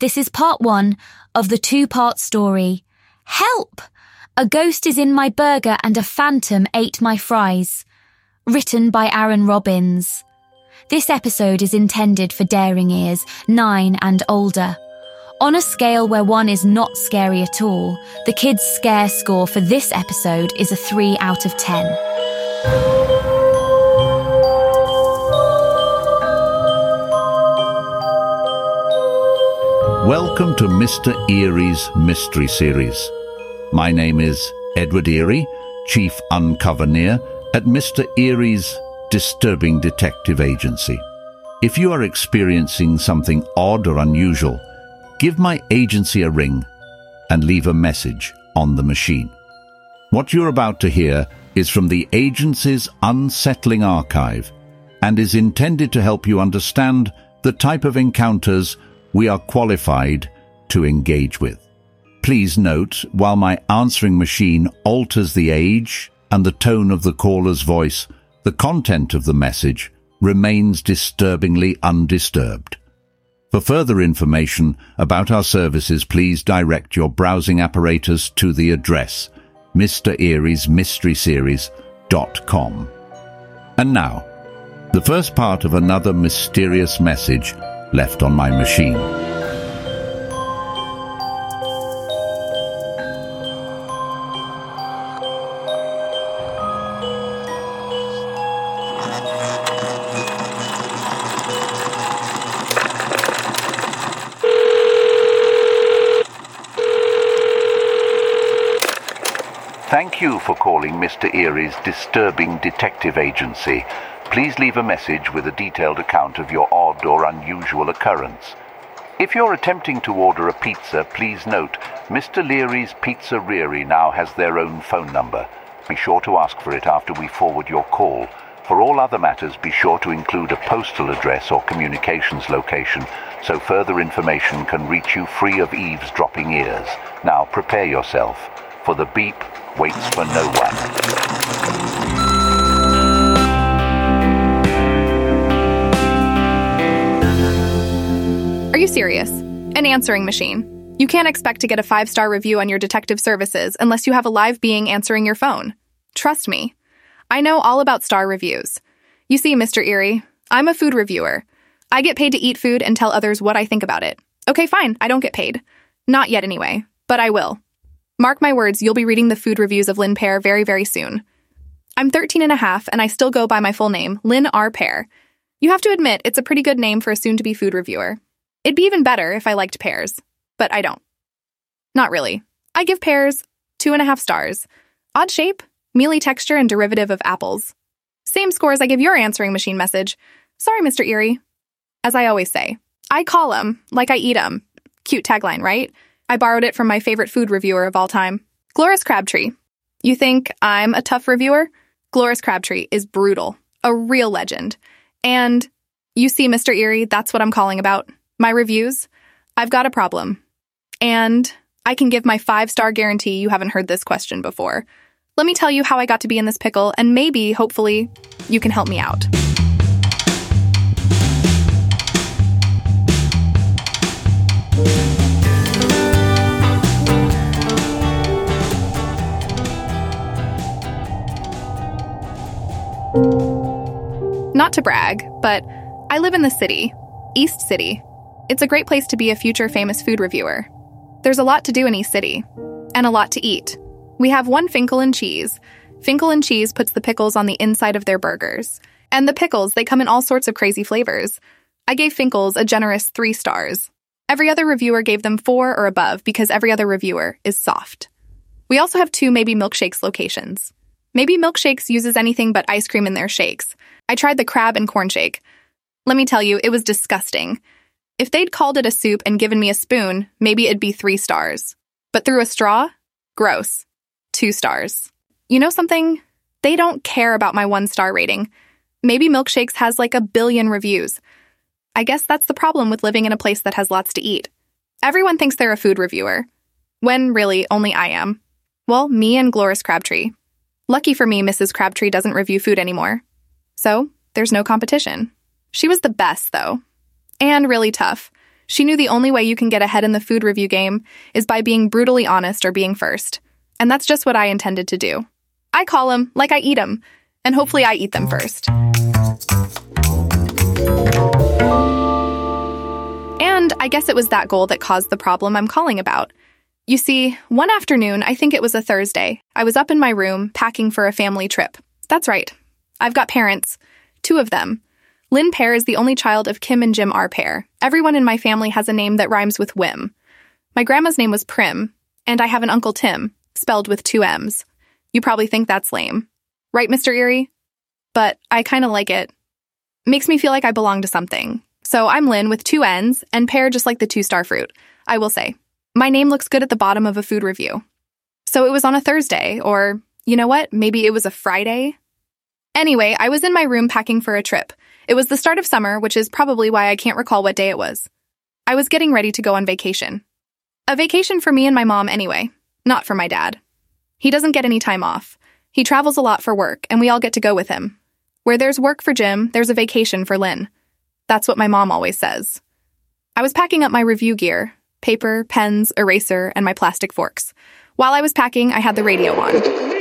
This is part one of the two part story. Help! A ghost is in my burger and a phantom ate my fries. Written by Aaron Robbins. This episode is intended for daring ears, nine and older. On a scale where one is not scary at all, the kids' scare score for this episode is a 3 out of 10. Welcome to Mr. Eerie's Mystery Series. My name is Edward Eerie, Chief Uncoverneer at Mr. Eerie's Disturbing Detective Agency. If you are experiencing something odd or unusual, give my agency a ring and leave a message on the machine. What you're about to hear is from the agency's unsettling archive and is intended to help you understand the type of encounters we are qualified to engage with. Please note, while my answering machine alters the age and the tone of the caller's voice, the content of the message remains disturbingly undisturbed. For further information about our services, please direct your browsing apparatus to the address Mr. Eerie's Mystery Series.com. And now, the first part of another mysterious message left on my machine. Thank you for calling Mr. Eerie's Disturbing Detective Agency. Please leave a message with a detailed account of your odd or unusual occurrence. If you're attempting to order a pizza, please note Mr. Leary's Pizza Reary now has their own phone number. Be sure to ask for it after we forward your call. For all other matters, be sure to include a postal address or communications location so further information can reach you free of eavesdropping ears. Now prepare yourself, for the beep waits for no one. Are you serious? An answering machine. You can't expect to get a five star review on your detective services unless you have a live being answering your phone. Trust me. I know all about star reviews. You see, Mr. Eerie, I'm a food reviewer. I get paid to eat food and tell others what I think about it. Okay, fine, I don't get paid. Not yet, anyway, but I will. Mark my words, you'll be reading the food reviews of Lynn Pear very, very soon. I'm 13 and a half, and I still go by my full name, Lynn R. Pear. You have to admit, it's a pretty good name for a soon to be food reviewer. It'd be even better if I liked pears, but I don't. Not really. I give pears two and a half stars. Odd shape, mealy texture, and derivative of apples. Same score as I give your answering machine message. Sorry, Mr. Eerie. As I always say, I call 'em like I eat 'em. Cute tagline, right? I borrowed it from my favorite food reviewer of all time, Gloris Crabtree. You think I'm a tough reviewer? Gloris Crabtree is brutal, a real legend. And you see, Mr. Eerie, that's what I'm calling about my reviews, I've got a problem. And I can give my five star guarantee you haven't heard this question before. Let me tell you how I got to be in this pickle, and maybe, hopefully, you can help me out. Not to brag, but I live in the city, East City, it's a great place to be a future famous food reviewer. There's a lot to do in East City, and a lot to eat. We have one Finkel and Cheese. Finkel and Cheese puts the pickles on the inside of their burgers. And the pickles, they come in all sorts of crazy flavors. I gave Finkel's a generous three stars. Every other reviewer gave them four or above because every other reviewer is soft. We also have two Maybe Milkshakes locations. Maybe Milkshakes uses anything but ice cream in their shakes. I tried the crab and corn shake. Let me tell you, it was disgusting. If they'd called it a soup and given me a spoon, maybe it'd be three stars. But through a straw? Gross. Two stars. You know something? They don't care about my one star rating. Maybe Milkshakes has like a billion reviews. I guess that's the problem with living in a place that has lots to eat. Everyone thinks they're a food reviewer, when really only I am. Well, me and Gloris Crabtree. Lucky for me, Mrs. Crabtree doesn't review food anymore. So, there's no competition. She was the best, though and really tough. She knew the only way you can get ahead in the food review game is by being brutally honest or being first. And that's just what I intended to do. I call them like I eat them, and hopefully I eat them first. And I guess it was that goal that caused the problem I'm calling about. You see, one afternoon, I think it was a Thursday, I was up in my room packing for a family trip. That's right. I've got parents. Two of them. Lynn Pear is the only child of Kim and Jim R. Pear. Everyone in my family has a name that rhymes with whim. My grandma's name was Prim, and I have an Uncle Tim, spelled with two M's. You probably think that's lame. Right, Mr. Eerie? But I kind of like it. Makes me feel like I belong to something, so I'm Lynn with two N's and pear just like the two star fruit. I will say, my name looks good at the bottom of a food review. So it was on a Thursday, or you know what? Maybe it was a Friday? Anyway, I was in my room packing for a trip. It was the start of summer, which is probably why I can't recall what day it was. I was getting ready to go on vacation. A vacation for me and my mom, anyway, not for my dad. He doesn't get any time off. He travels a lot for work, and we all get to go with him. Where there's work for Jim, there's a vacation for Lynn. That's what my mom always says. I was packing up my review gear paper, pens, eraser, and my plastic forks. While I was packing, I had the radio on.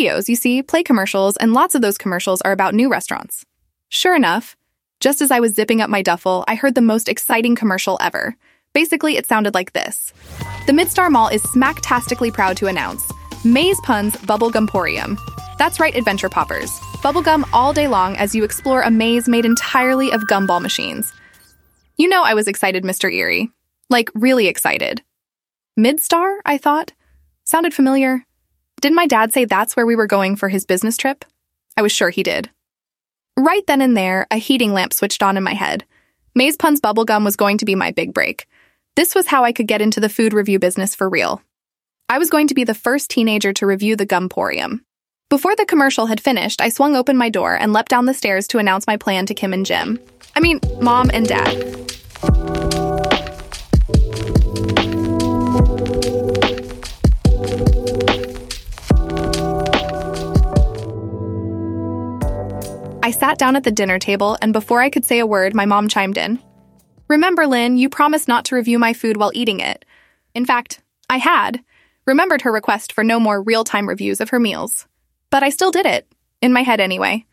You see, play commercials, and lots of those commercials are about new restaurants. Sure enough, just as I was zipping up my duffel, I heard the most exciting commercial ever. Basically, it sounded like this The Midstar Mall is smacktastically proud to announce Maze Pun's Bubblegumporium. That's right, Adventure Poppers. Bubblegum all day long as you explore a maze made entirely of gumball machines. You know I was excited, Mr. Eerie. Like, really excited. Midstar, I thought? Sounded familiar. Didn't my dad say that's where we were going for his business trip? I was sure he did. Right then and there, a heating lamp switched on in my head. Maze Pun's bubblegum was going to be my big break. This was how I could get into the food review business for real. I was going to be the first teenager to review the Gumporium. Before the commercial had finished, I swung open my door and leapt down the stairs to announce my plan to Kim and Jim. I mean, Mom and Dad. I sat down at the dinner table, and before I could say a word, my mom chimed in. Remember, Lynn, you promised not to review my food while eating it. In fact, I had. Remembered her request for no more real time reviews of her meals. But I still did it, in my head anyway.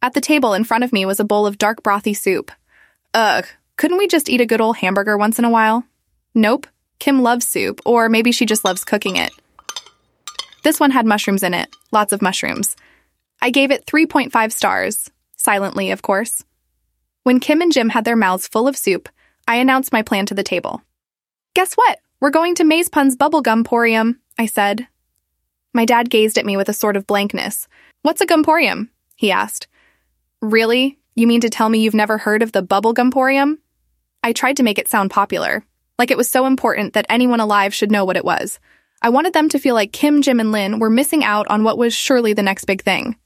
At the table in front of me was a bowl of dark brothy soup. Ugh, couldn't we just eat a good old hamburger once in a while? Nope. Kim loves soup, or maybe she just loves cooking it. This one had mushrooms in it, lots of mushrooms. I gave it 3.5 stars, silently, of course. When Kim and Jim had their mouths full of soup, I announced my plan to the table. Guess what? We're going to Maze Pun's bubblegum porium, I said, my dad gazed at me with a sort of blankness. What's a gumporium? he asked. Really? You mean to tell me you've never heard of the bubble gumporium? I tried to make it sound popular, like it was so important that anyone alive should know what it was. I wanted them to feel like Kim, Jim, and Lynn were missing out on what was surely the next big thing.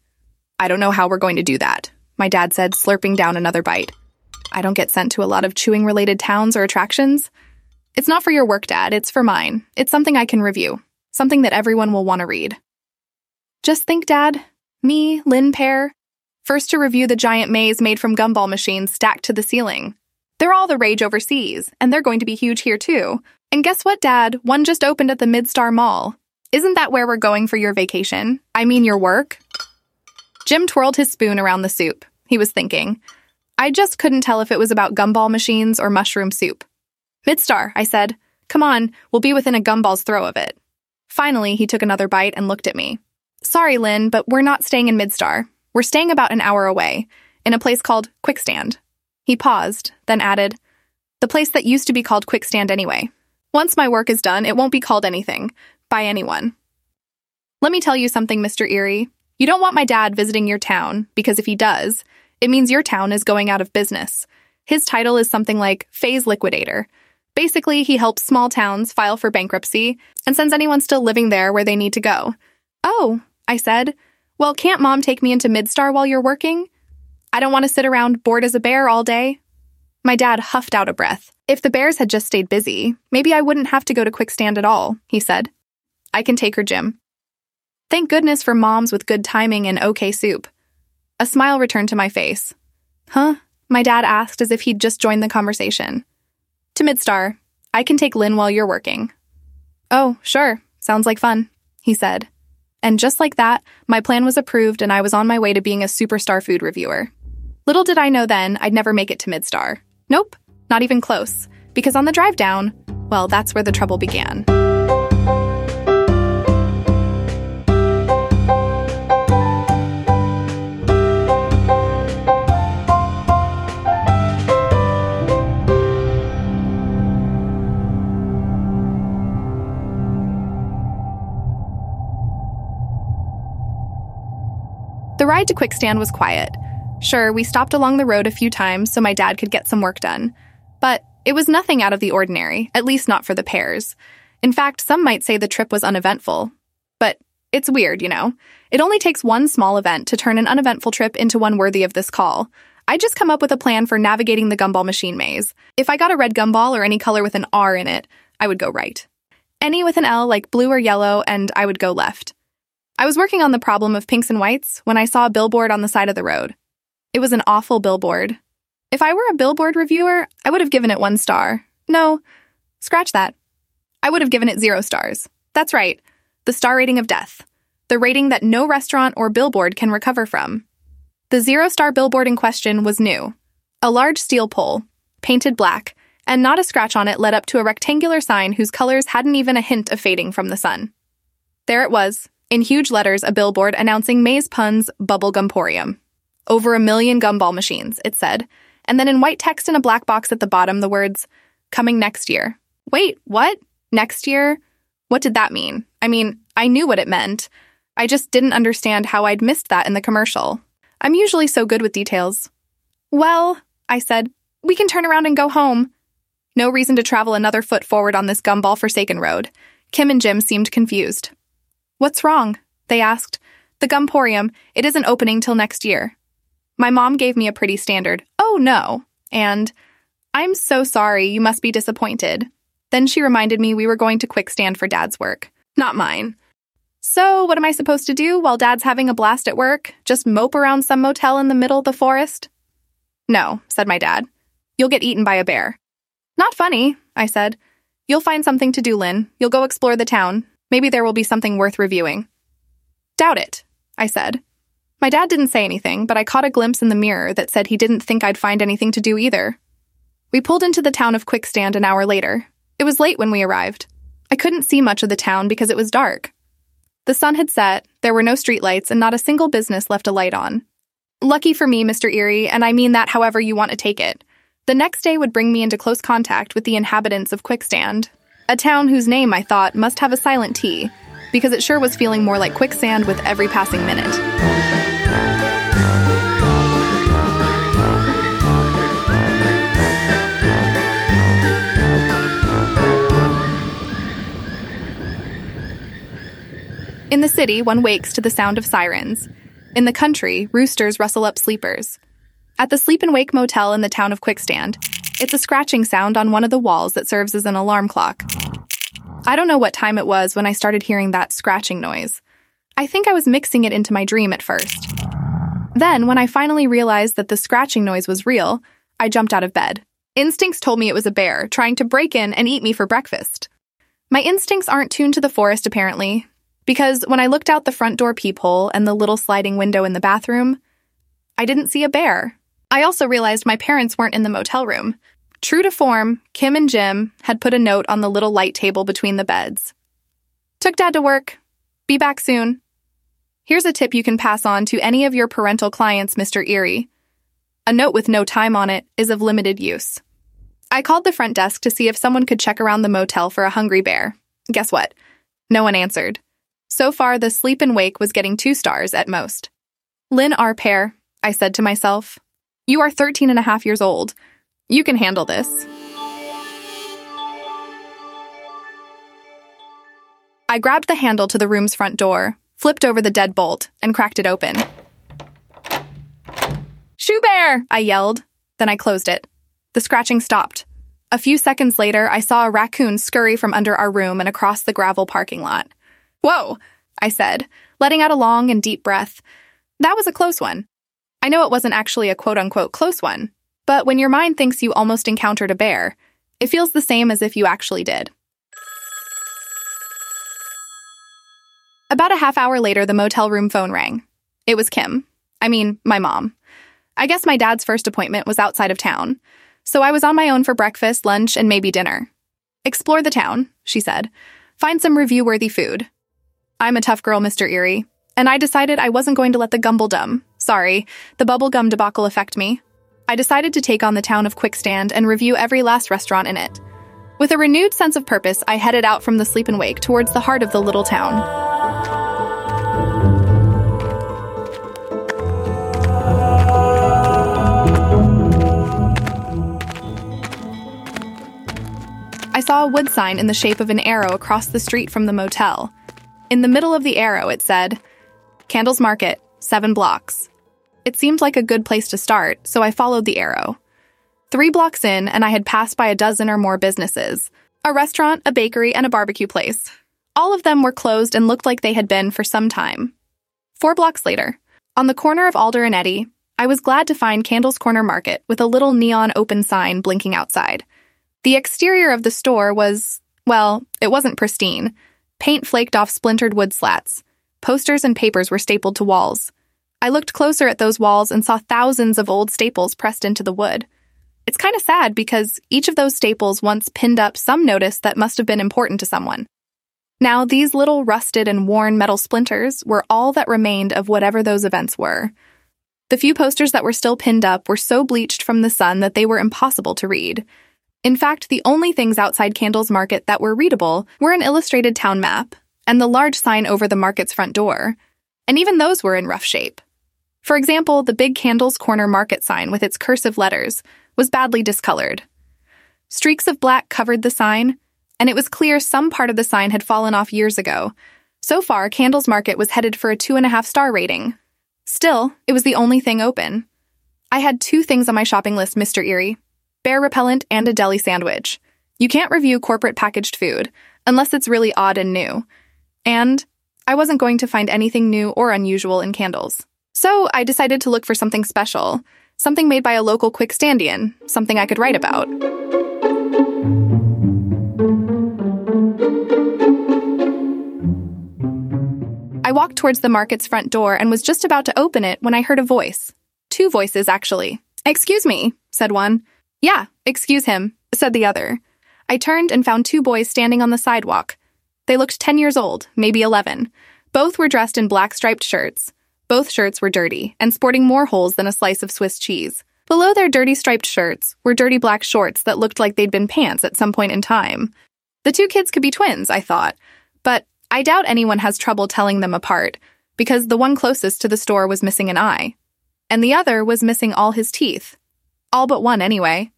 I don't know how we're going to do that, my dad said, slurping down another bite. I don't get sent to a lot of chewing related towns or attractions. It's not for your work, Dad, it's for mine. It's something I can review something that everyone will want to read. Just think, Dad. Me, Lynn Pear, first to review the giant maze made from gumball machines stacked to the ceiling. They're all the rage overseas, and they're going to be huge here too. And guess what, Dad? One just opened at the Midstar Mall. Isn't that where we're going for your vacation? I mean, your work? Jim twirled his spoon around the soup. He was thinking. I just couldn't tell if it was about gumball machines or mushroom soup. Midstar, I said. Come on, we'll be within a gumball's throw of it. Finally, he took another bite and looked at me. Sorry, Lynn, but we're not staying in Midstar. We're staying about an hour away, in a place called Quickstand. He paused, then added, The place that used to be called Quickstand anyway. Once my work is done, it won't be called anything, by anyone. Let me tell you something, Mr. Eerie. You don't want my dad visiting your town, because if he does, it means your town is going out of business. His title is something like Phase Liquidator, Basically, he helps small towns file for bankruptcy and sends anyone still living there where they need to go. Oh, I said. Well, can't mom take me into Midstar while you're working? I don't want to sit around bored as a bear all day. My dad huffed out a breath. If the bears had just stayed busy, maybe I wouldn't have to go to Quickstand at all, he said. I can take her, Jim. Thank goodness for moms with good timing and okay soup. A smile returned to my face. Huh? My dad asked as if he'd just joined the conversation. To Midstar. I can take Lynn while you're working. Oh, sure. Sounds like fun, he said. And just like that, my plan was approved and I was on my way to being a superstar food reviewer. Little did I know then I'd never make it to Midstar. Nope, not even close. Because on the drive down, well, that's where the trouble began. To Quickstand was quiet. Sure, we stopped along the road a few times so my dad could get some work done. But it was nothing out of the ordinary, at least not for the Pears. In fact, some might say the trip was uneventful. But it's weird, you know? It only takes one small event to turn an uneventful trip into one worthy of this call. I just come up with a plan for navigating the gumball machine maze. If I got a red gumball or any color with an R in it, I would go right. Any with an L, like blue or yellow, and I would go left. I was working on the problem of pinks and whites when I saw a billboard on the side of the road. It was an awful billboard. If I were a billboard reviewer, I would have given it one star. No, scratch that. I would have given it zero stars. That's right, the star rating of death. The rating that no restaurant or billboard can recover from. The zero star billboard in question was new a large steel pole, painted black, and not a scratch on it led up to a rectangular sign whose colors hadn't even a hint of fading from the sun. There it was, in huge letters, a billboard announcing Maze Pun's Bubble Gumporium. Over a million gumball machines, it said, and then in white text in a black box at the bottom, the words, coming next year. Wait, what? Next year? What did that mean? I mean, I knew what it meant. I just didn't understand how I'd missed that in the commercial. I'm usually so good with details. Well, I said, we can turn around and go home. No reason to travel another foot forward on this gumball forsaken road. Kim and Jim seemed confused. What's wrong? They asked. The Gumporium, it isn't opening till next year. My mom gave me a pretty standard, oh no, and I'm so sorry, you must be disappointed. Then she reminded me we were going to Quickstand for dad's work, not mine. So, what am I supposed to do while dad's having a blast at work? Just mope around some motel in the middle of the forest? No, said my dad. You'll get eaten by a bear. Not funny, I said. You'll find something to do, Lynn. You'll go explore the town. Maybe there will be something worth reviewing. Doubt it, I said. My dad didn't say anything, but I caught a glimpse in the mirror that said he didn't think I'd find anything to do either. We pulled into the town of Quickstand an hour later. It was late when we arrived. I couldn't see much of the town because it was dark. The sun had set, there were no streetlights, and not a single business left a light on. Lucky for me, Mr. Eerie, and I mean that however you want to take it. The next day would bring me into close contact with the inhabitants of Quickstand, a town whose name I thought must have a silent T, because it sure was feeling more like quicksand with every passing minute. In the city, one wakes to the sound of sirens. In the country, roosters rustle up sleepers. At the Sleep and Wake Motel in the town of Quickstand, it's a scratching sound on one of the walls that serves as an alarm clock. I don't know what time it was when I started hearing that scratching noise. I think I was mixing it into my dream at first. Then, when I finally realized that the scratching noise was real, I jumped out of bed. Instincts told me it was a bear trying to break in and eat me for breakfast. My instincts aren't tuned to the forest, apparently, because when I looked out the front door peephole and the little sliding window in the bathroom, I didn't see a bear. I also realized my parents weren't in the motel room. True to form, Kim and Jim had put a note on the little light table between the beds. Took dad to work. Be back soon. Here's a tip you can pass on to any of your parental clients, Mr. Eerie. A note with no time on it is of limited use. I called the front desk to see if someone could check around the motel for a hungry bear. Guess what? No one answered. So far, the sleep and wake was getting two stars at most. Lynn R. Pear, I said to myself. You are 13 and a half years old. You can handle this. I grabbed the handle to the room's front door, flipped over the deadbolt, and cracked it open. Shoe Bear! I yelled. Then I closed it. The scratching stopped. A few seconds later, I saw a raccoon scurry from under our room and across the gravel parking lot. Whoa! I said, letting out a long and deep breath. That was a close one. I know it wasn't actually a quote unquote close one, But when your mind thinks you almost encountered a bear, it feels the same as if you actually did. About a half hour later, the motel room phone rang. It was Kim. I mean, my mom. I guess my dad's first appointment was outside of town, so I was on my own for breakfast, lunch, and maybe dinner. Explore the town, she said. Find some review worthy food. I'm a tough girl, Mr. Eerie, and I decided I wasn't going to let the gumbledum, sorry, the bubblegum debacle affect me. I decided to take on the town of Quickstand and review every last restaurant in it. With a renewed sense of purpose, I headed out from the sleep and wake towards the heart of the little town. I saw a wood sign in the shape of an arrow across the street from the motel. In the middle of the arrow, it said, Candles Market, seven blocks. It seemed like a good place to start, so I followed the arrow. Three blocks in, and I had passed by a dozen or more businesses a restaurant, a bakery, and a barbecue place. All of them were closed and looked like they had been for some time. Four blocks later, on the corner of Alder and Eddy, I was glad to find Candles Corner Market with a little neon open sign blinking outside. The exterior of the store was, well, it wasn't pristine. Paint flaked off splintered wood slats. Posters and papers were stapled to walls. I looked closer at those walls and saw thousands of old staples pressed into the wood. It's kind of sad because each of those staples once pinned up some notice that must have been important to someone. Now, these little rusted and worn metal splinters were all that remained of whatever those events were. The few posters that were still pinned up were so bleached from the sun that they were impossible to read. In fact, the only things outside Candles Market that were readable were an illustrated town map and the large sign over the market's front door, and even those were in rough shape. For example, the big Candles Corner Market sign with its cursive letters was badly discolored. Streaks of black covered the sign, and it was clear some part of the sign had fallen off years ago. So far, Candles Market was headed for a two and a half star rating. Still, it was the only thing open. I had two things on my shopping list, Mr. Eerie bear repellent, and a deli sandwich. You can't review corporate packaged food unless it's really odd and new. And I wasn't going to find anything new or unusual in candles. So I decided to look for something special, something made by a local Quickstandian, something I could write about. I walked towards the market's front door and was just about to open it when I heard a voice. Two voices, actually. Excuse me, said one. Yeah, excuse him, said the other. I turned and found two boys standing on the sidewalk. They looked 10 years old, maybe 11. Both were dressed in black striped shirts. Both shirts were dirty and sporting more holes than a slice of Swiss cheese. Below their dirty striped shirts were dirty black shorts that looked like they'd been pants at some point in time. The two kids could be twins, I thought, but I doubt anyone has trouble telling them apart because the one closest to the store was missing an eye, and the other was missing all his teeth. All but one, anyway.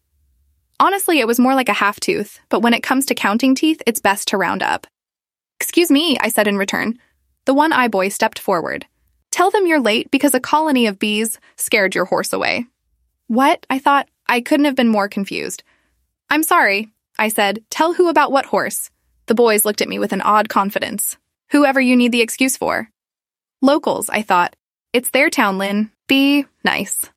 Honestly, it was more like a half tooth, but when it comes to counting teeth, it's best to round up. Excuse me, I said in return. The one eye boy stepped forward. Tell them you're late because a colony of bees scared your horse away. What? I thought. I couldn't have been more confused. I'm sorry, I said. Tell who about what horse? The boys looked at me with an odd confidence. Whoever you need the excuse for. Locals, I thought. It's their town, Lynn. Be nice.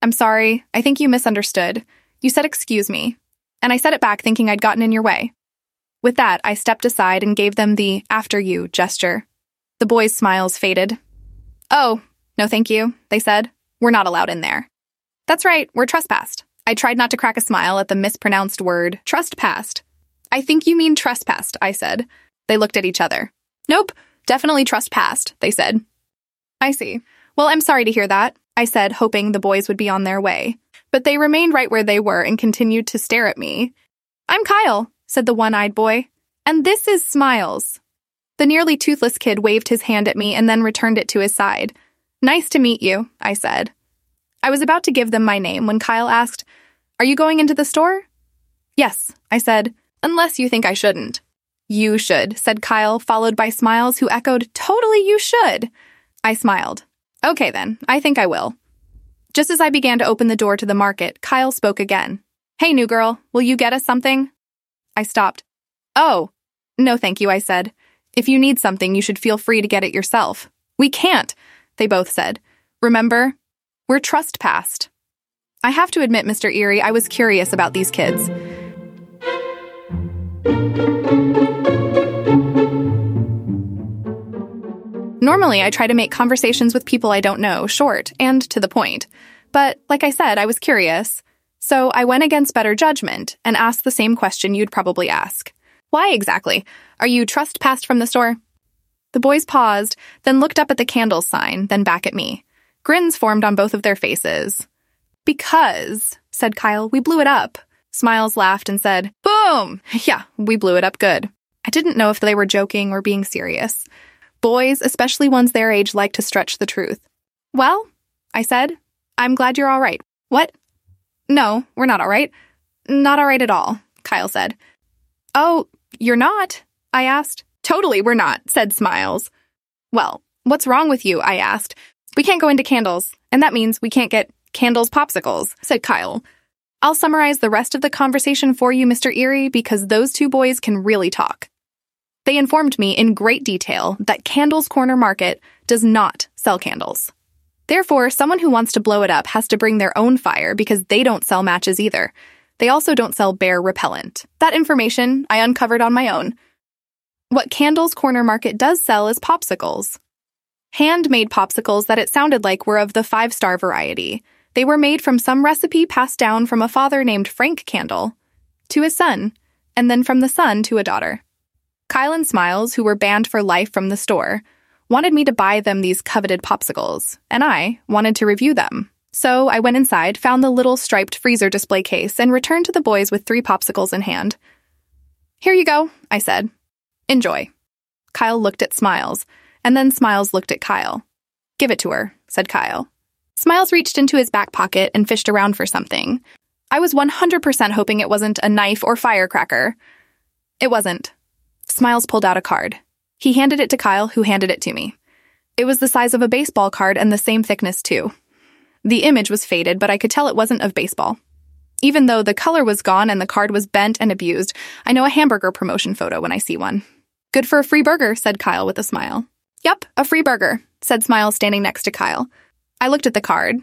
I'm sorry. I think you misunderstood. You said excuse me. And I said it back thinking I'd gotten in your way. With that, I stepped aside and gave them the after you gesture. The boys' smiles faded. Oh, no thank you, they said. We're not allowed in there. That's right, we're trespassed. I tried not to crack a smile at the mispronounced word trespassed. I think you mean trespassed, I said. They looked at each other. Nope, definitely trespassed, they said. I see. Well, I'm sorry to hear that. I said, hoping the boys would be on their way. But they remained right where they were and continued to stare at me. I'm Kyle, said the one eyed boy. And this is Smiles. The nearly toothless kid waved his hand at me and then returned it to his side. Nice to meet you, I said. I was about to give them my name when Kyle asked, Are you going into the store? Yes, I said, unless you think I shouldn't. You should, said Kyle, followed by Smiles, who echoed, Totally, you should. I smiled. Okay, then, I think I will. Just as I began to open the door to the market, Kyle spoke again. Hey, new girl, will you get us something? I stopped. Oh, no, thank you, I said. If you need something, you should feel free to get it yourself. We can't, they both said. Remember, we're trespassed. I have to admit, Mr. Eerie, I was curious about these kids. Normally, I try to make conversations with people I don't know short and to the point. But like I said, I was curious. So I went against better judgment and asked the same question you'd probably ask. Why exactly? Are you trespassed from the store? The boys paused, then looked up at the candle sign, then back at me. Grins formed on both of their faces. Because, said Kyle, we blew it up. Smiles laughed and said, Boom! Yeah, we blew it up good. I didn't know if they were joking or being serious. Boys, especially ones their age, like to stretch the truth. Well, I said, I'm glad you're all right. What? No, we're not all right. Not all right at all, Kyle said. Oh, you're not? I asked. Totally, we're not, said Smiles. Well, what's wrong with you? I asked. We can't go into candles, and that means we can't get candles popsicles, said Kyle. I'll summarize the rest of the conversation for you, Mr. Eerie, because those two boys can really talk. They informed me in great detail that Candles Corner Market does not sell candles. Therefore, someone who wants to blow it up has to bring their own fire because they don't sell matches either. They also don't sell bear repellent. That information I uncovered on my own. What Candles Corner Market does sell is popsicles. Handmade popsicles that it sounded like were of the five star variety. They were made from some recipe passed down from a father named Frank Candle to his son, and then from the son to a daughter. Kyle and Smiles, who were banned for life from the store, wanted me to buy them these coveted popsicles, and I wanted to review them. So I went inside, found the little striped freezer display case, and returned to the boys with three popsicles in hand. Here you go, I said. Enjoy. Kyle looked at Smiles, and then Smiles looked at Kyle. Give it to her, said Kyle. Smiles reached into his back pocket and fished around for something. I was 100% hoping it wasn't a knife or firecracker. It wasn't. Smiles pulled out a card. He handed it to Kyle, who handed it to me. It was the size of a baseball card and the same thickness, too. The image was faded, but I could tell it wasn't of baseball. Even though the color was gone and the card was bent and abused, I know a hamburger promotion photo when I see one. Good for a free burger, said Kyle with a smile. Yup, a free burger, said Smile standing next to Kyle. I looked at the card.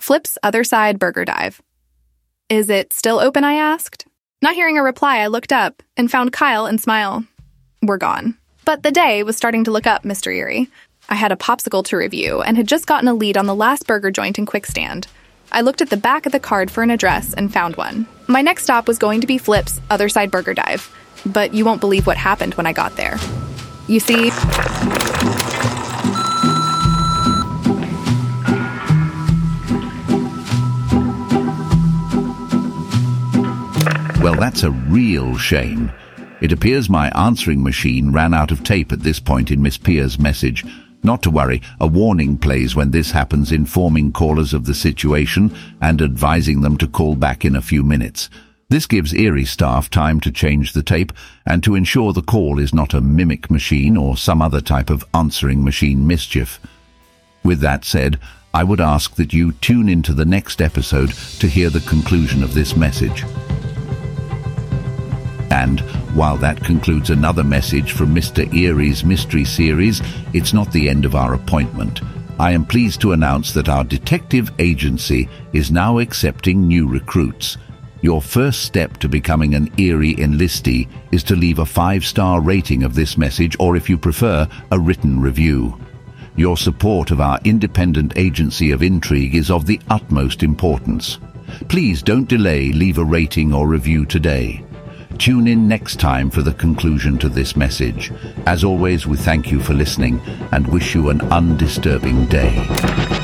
Flip's other side burger dive. Is it still open? I asked. Not hearing a reply, I looked up and found Kyle and Smile were gone. But the day was starting to look up, Mr. Eerie. I had a popsicle to review and had just gotten a lead on the last burger joint in Quickstand. I looked at the back of the card for an address and found one. My next stop was going to be Flip's Other Side Burger Dive, but you won't believe what happened when I got there. You see, Well, that's a real shame. It appears my answering machine ran out of tape at this point in Miss Pear's message. Not to worry, a warning plays when this happens informing callers of the situation and advising them to call back in a few minutes. This gives Eerie staff time to change the tape and to ensure the call is not a mimic machine or some other type of answering machine mischief. With that said, I would ask that you tune into the next episode to hear the conclusion of this message. And while that concludes another message from Mr. Eerie's Mystery Series, it's not the end of our appointment. I am pleased to announce that our detective agency is now accepting new recruits. Your first step to becoming an Eerie enlistee is to leave a five-star rating of this message or, if you prefer, a written review. Your support of our independent agency of intrigue is of the utmost importance. Please don't delay, leave a rating or review today. Tune in next time for the conclusion to this message. As always, we thank you for listening and wish you an undisturbing day.